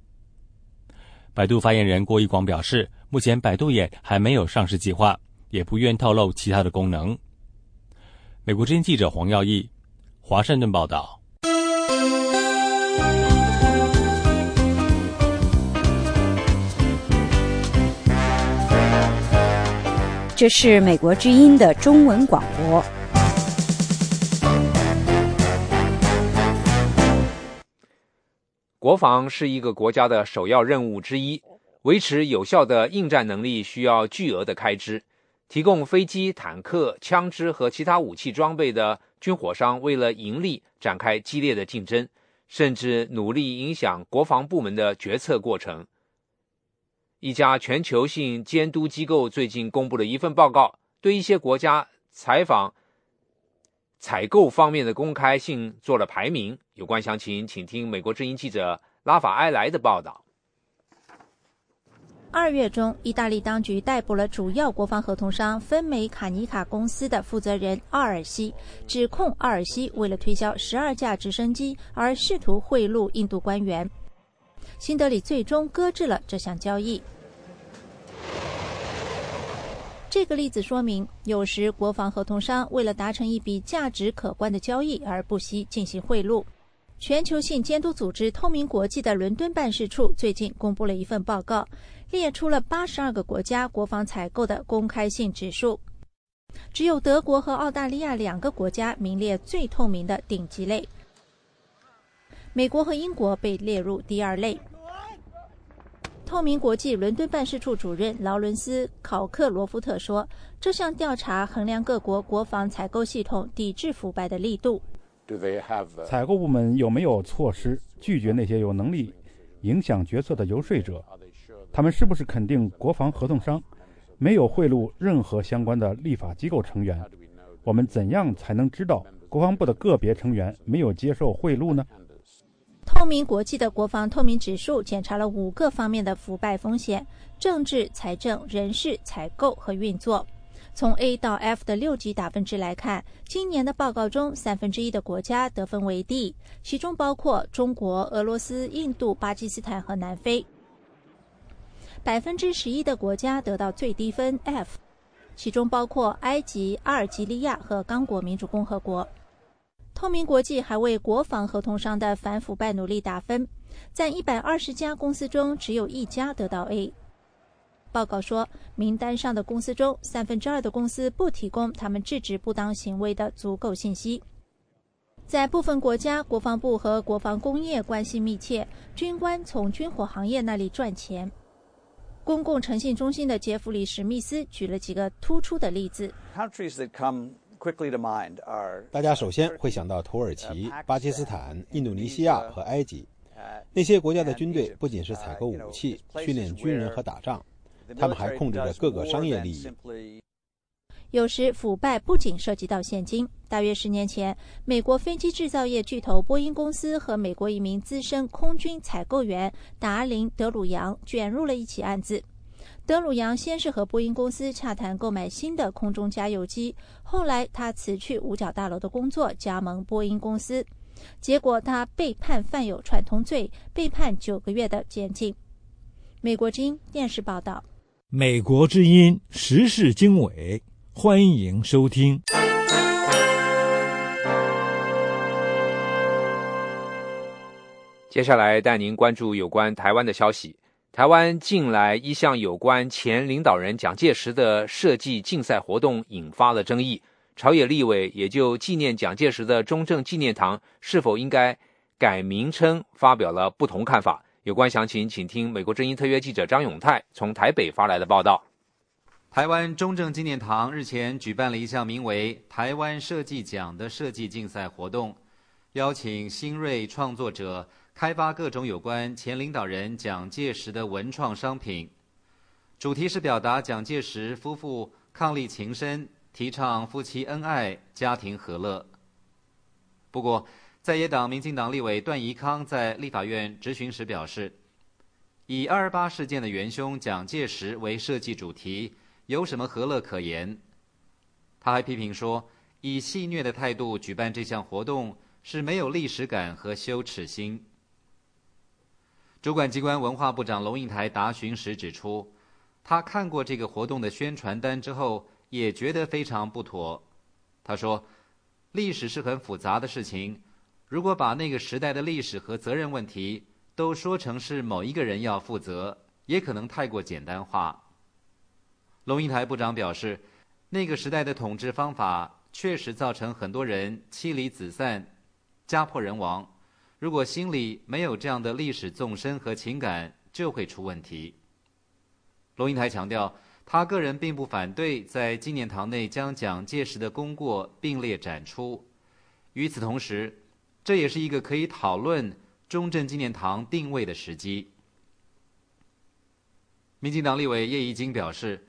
百度发言人郭一广表示，目前百度眼还没有上市计划，也不愿透露其他的功能。美国之音记者黄耀义，华盛顿报道。这是美国之音的中文广播。国防是一个国家的首要任务之一，维持有效的应战能力需要巨额的开支。提供飞机、坦克、枪支和其他武器装备的军火商，为了盈利展开激烈的竞争，甚至努力影响国防部门的决策过程。一家全球性监督机构最近公布了一份报告，对一些国家采访采购方面的公开性做了排名。有关详情，请听美国之音记者拉法埃莱的报道。二月中，意大利当局逮捕了主要国防合同商芬美卡尼卡公司的负责人奥尔西，指控奥尔西为了推销十二架直升机而试图贿赂印度官员。新德里最终搁置了这项交易。这个例子说明，有时国防合同商为了达成一笔价值可观的交易而不惜进行贿赂。全球性监督组织透明国际的伦敦办事处最近公布了一份报告，列出了八十二个国家国防采购的公开性指数，只有德国和澳大利亚两个国家名列最透明的顶级类，美国和英国被列入第二类。透明国际伦敦办事处主任劳伦斯·考克罗夫特说：“这项调查衡量各国国防采购系统抵制腐败的力度。采购部门有没有措施拒绝那些有能力影响决策的游说者？他们是不是肯定国防合同商没有贿赂任何相关的立法机构成员？我们怎样才能知道国防部的个别成员没有接受贿赂呢？”透明国际的国防透明指数检查了五个方面的腐败风险：政治、财政、人事、采购和运作。从 A 到 F 的六级打分制来看，今年的报告中，三分之一的国家得分为 D，其中包括中国、俄罗斯、印度、巴基斯坦和南非。百分之十一的国家得到最低分 F，其中包括埃及、阿尔及利亚和刚果民主共和国。透明国际还为国防合同商的反腐败努力打分，在一百二十家公司中，只有一家得到 A。报告说，名单上的公司中，三分之二的公司不提供他们制止不当行为的足够信息。在部分国家，国防部和国防工业关系密切，军官从军火行业那里赚钱。公共诚信中心的杰弗里·史密斯举了几个突出的例子。大家首先会想到土耳其、巴基斯坦、印度尼西亚和埃及。那些国家的军队不仅是采购武器、训练军人和打仗，他们还控制着各个商业利益。有时腐败不仅涉及到现金。大约十年前，美国飞机制造业巨头波音公司和美国一名资深空军采购员达林·德鲁扬卷入了一起案子。德鲁扬先是和波音公司洽谈购买新的空中加油机，后来他辞去五角大楼的工作，加盟波音公司。结果他被判犯有串通罪，被判九个月的监禁。美国之音电视报道。美国之音时事经纬。欢迎收听。接下来带您关注有关台湾的消息。台湾近来一项有关前领导人蒋介石的设计竞赛活动引发了争议，朝野立委也就纪念蒋介石的中正纪念堂是否应该改名称发表了不同看法。有关详情，请听美国之音特约记者张永泰从台北发来的报道。台湾中正纪念堂日前举办了一项名为“台湾设计奖”的设计竞赛活动，邀请新锐创作者开发各种有关前领导人蒋介石的文创商品。主题是表达蒋介石夫妇伉俪情深，提倡夫妻恩爱、家庭和乐。不过，在野党民进党立委段宜康在立法院质询时表示，以二二八事件的元凶蒋介石为设计主题。有什么何乐可言？他还批评说，以戏谑的态度举办这项活动是没有历史感和羞耻心。主管机关文化部长龙应台答询时指出，他看过这个活动的宣传单之后，也觉得非常不妥。他说，历史是很复杂的事情，如果把那个时代的历史和责任问题都说成是某一个人要负责，也可能太过简单化。龙应台部长表示，那个时代的统治方法确实造成很多人妻离子散、家破人亡。如果心里没有这样的历史纵深和情感，就会出问题。龙应台强调，他个人并不反对在纪念堂内将蒋介石的功过并列展出。与此同时，这也是一个可以讨论中正纪念堂定位的时机。民进党立委叶宜津表示。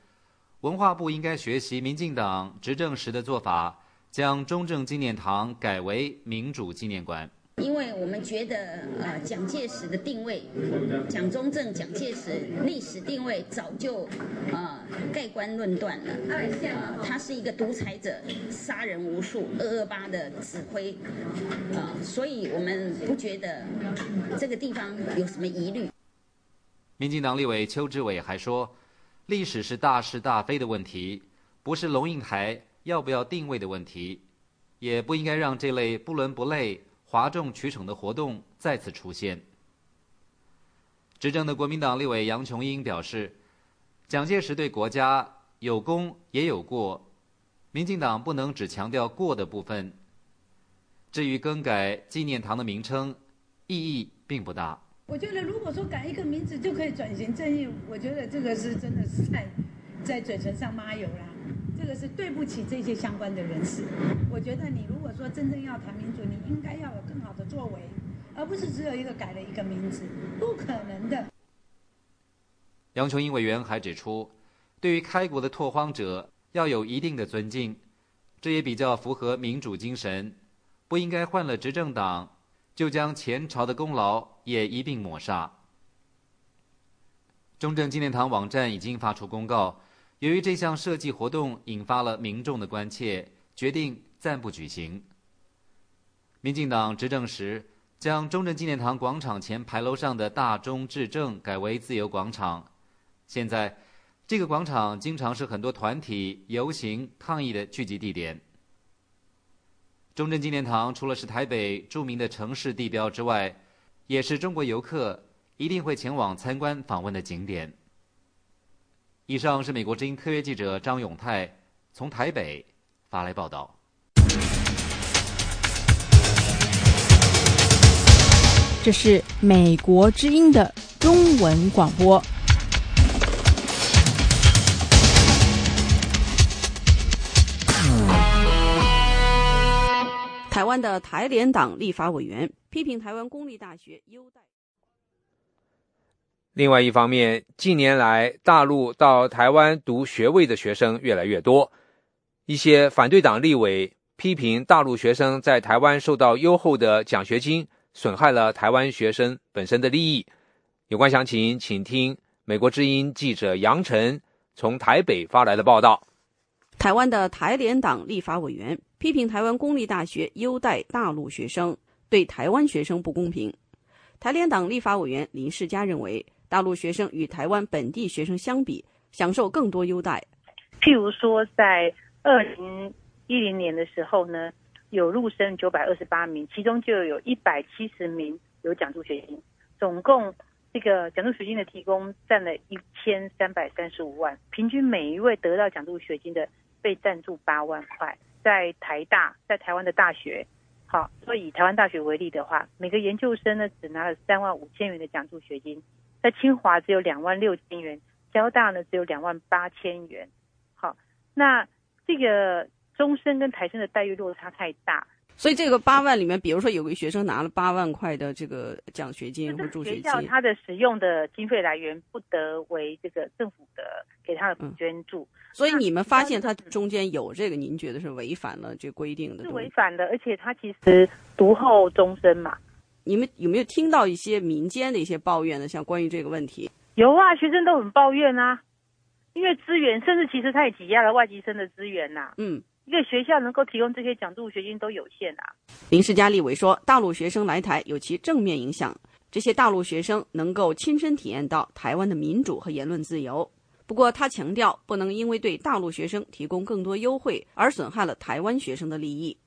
文化部应该学习民进党执政时的做法，将中正纪念堂改为民主纪念馆。因为我们觉得，呃，蒋介石的定位，蒋中正、蒋介石历史定位早就，呃，盖棺论断了。他是一个独裁者，杀人无数，二二八的指挥，呃，所以我们不觉得这个地方有什么疑虑。民进党立委邱志伟还说。历史是大是大非的问题，不是龙应台要不要定位的问题，也不应该让这类不伦不类、哗众取宠的活动再次出现。执政的国民党立委杨琼英表示，蒋介石对国家有功也有过，民进党不能只强调过的部分。至于更改纪念堂的名称，意义并不大。我觉得，如果说改一个名字就可以转型正义，我觉得这个是真的是在在嘴唇上抹油啦。这个是对不起这些相关的人士。我觉得你如果说真正要谈民主，你应该要有更好的作为，而不是只有一个改了一个名字，不可能的。杨琼英委员还指出，对于开国的拓荒者要有一定的尊敬，这也比较符合民主精神，不应该换了执政党。就将前朝的功劳也一并抹杀。中正纪念堂网站已经发出公告，由于这项设计活动引发了民众的关切，决定暂不举行。民进党执政时，将中正纪念堂广场前牌楼上的大中至正改为自由广场。现在，这个广场经常是很多团体游行抗议的聚集地点。中正纪念堂除了是台北著名的城市地标之外，也是中国游客一定会前往参观访问的景点。以上是美国之音特约记者张永泰从台北发来报道。这是美国之音的中文广播。台湾的台联党立法委员批评台湾公立大学优待。另外一方面，近年来大陆到台湾读学位的学生越来越多，一些反对党立委批评大陆学生在台湾受到优厚的奖学金，损害了台湾学生本身的利益。有关详情，请听美国之音记者杨晨从台北发来的报道。台湾的台联党立法委员批评台湾公立大学优待大陆学生，对台湾学生不公平。台联党立法委员林世嘉认为。大陆学生与台湾本地学生相比，享受更多优待。譬如说，在二零一零年的时候呢，有入生九百二十八名，其中就有一百七十名有奖助学金，总共这个奖助学金的提供占了一千三百三十五万，平均每一位得到奖助学金的被赞助八万块。在台大，在台湾的大学，好，所以以台湾大学为例的话，每个研究生呢只拿了三万五千元的奖助学金。在清华只有两万六千元，交大呢只有两万八千元。好，那这个中生跟台生的待遇落差太大，所以这个八万里面，比如说有个学生拿了八万块的这个奖学金或助学金，学校它的使用的经费来源不得为这个政府的给他的捐助。所以你们发现它中间有这个，您觉得是违反了这规定的？是违反的，而且它其实读后终身嘛。你们有没有听到一些民间的一些抱怨呢？像关于这个问题，有啊，学生都很抱怨啊，因为资源，甚至其实他也挤压了外籍生的资源呐。嗯，一个学校能够提供这些奖助学金都有限啊。林世嘉立委说，大陆学生来台有其正面影响，这些大陆学生能够亲身体验到台湾的民主和言论自由。不过他强调，不能因为对大陆学生提供更多优惠而损害了台湾学生的利益。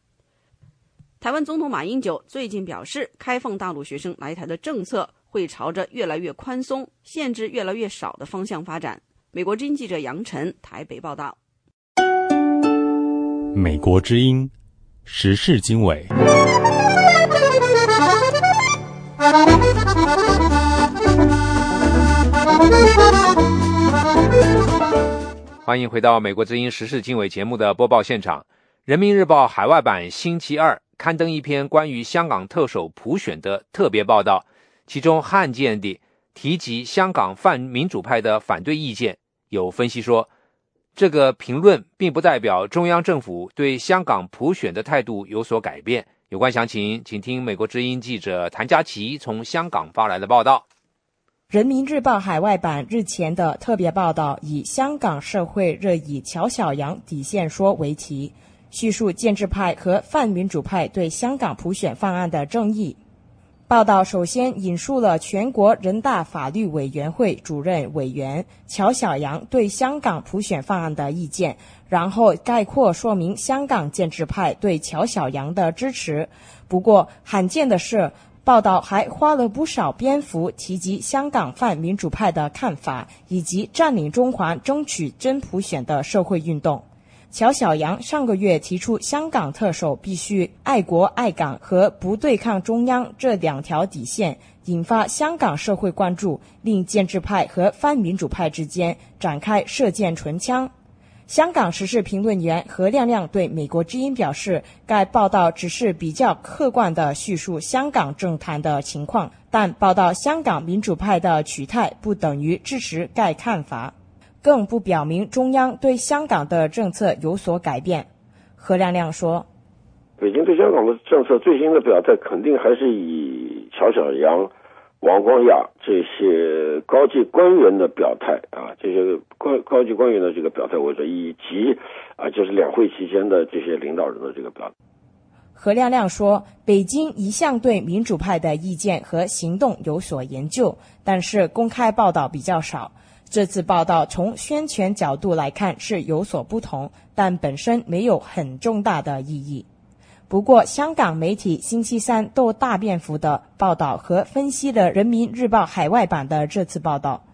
台湾总统马英九最近表示，开放大陆学生来台的政策会朝着越来越宽松、限制越来越少的方向发展。美国经济记者杨晨台北报道。美国之音时事经纬，欢迎回到美国之音时事经纬节目的播报现场。人民日报海外版星期二。刊登一篇关于香港特首普选的特别报道，其中罕见地提及香港泛民主派的反对意见。有分析说，这个评论并不代表中央政府对香港普选的态度有所改变。有关详情，请听美国之音记者谭佳琪从香港发来的报道。人民日报海外版日前的特别报道以“香港社会热议乔小阳底线说”为题。叙述建制派和泛民主派对香港普选方案的争议。报道首先引述了全国人大法律委员会主任委员乔小阳对香港普选方案的意见，然后概括说明香港建制派对乔小阳的支持。不过，罕见的是，报道还花了不少篇幅提及香港泛民主派的看法，以及占领中环、争取真普选的社会运动。乔小阳上个月提出，香港特首必须爱国爱港和不对抗中央这两条底线，引发香港社会关注，令建制派和泛民主派之间展开射箭唇枪。香港时事评论员何亮亮对美国之音表示，该报道只是比较客观地叙述香港政坛的情况，但报道香港民主派的取态不等于支持该看法。更不表明中央对香港的政策有所改变，何亮亮说：“北京对香港的政策最新的表态，肯定还是以乔小阳、王光亚这些高级官员的表态啊，这些高高级官员的这个表态为准，以及啊，就是两会期间的这些领导人的这个表态。”何亮亮说：“北京一向对民主派的意见和行动有所研究，但是公开报道比较少。”这次报道从宣传角度来看是有所不同，但本身没有很重大的意义。不过，香港媒体星期三都大篇幅的报道和分析了《人民日报》海外版的这次报道。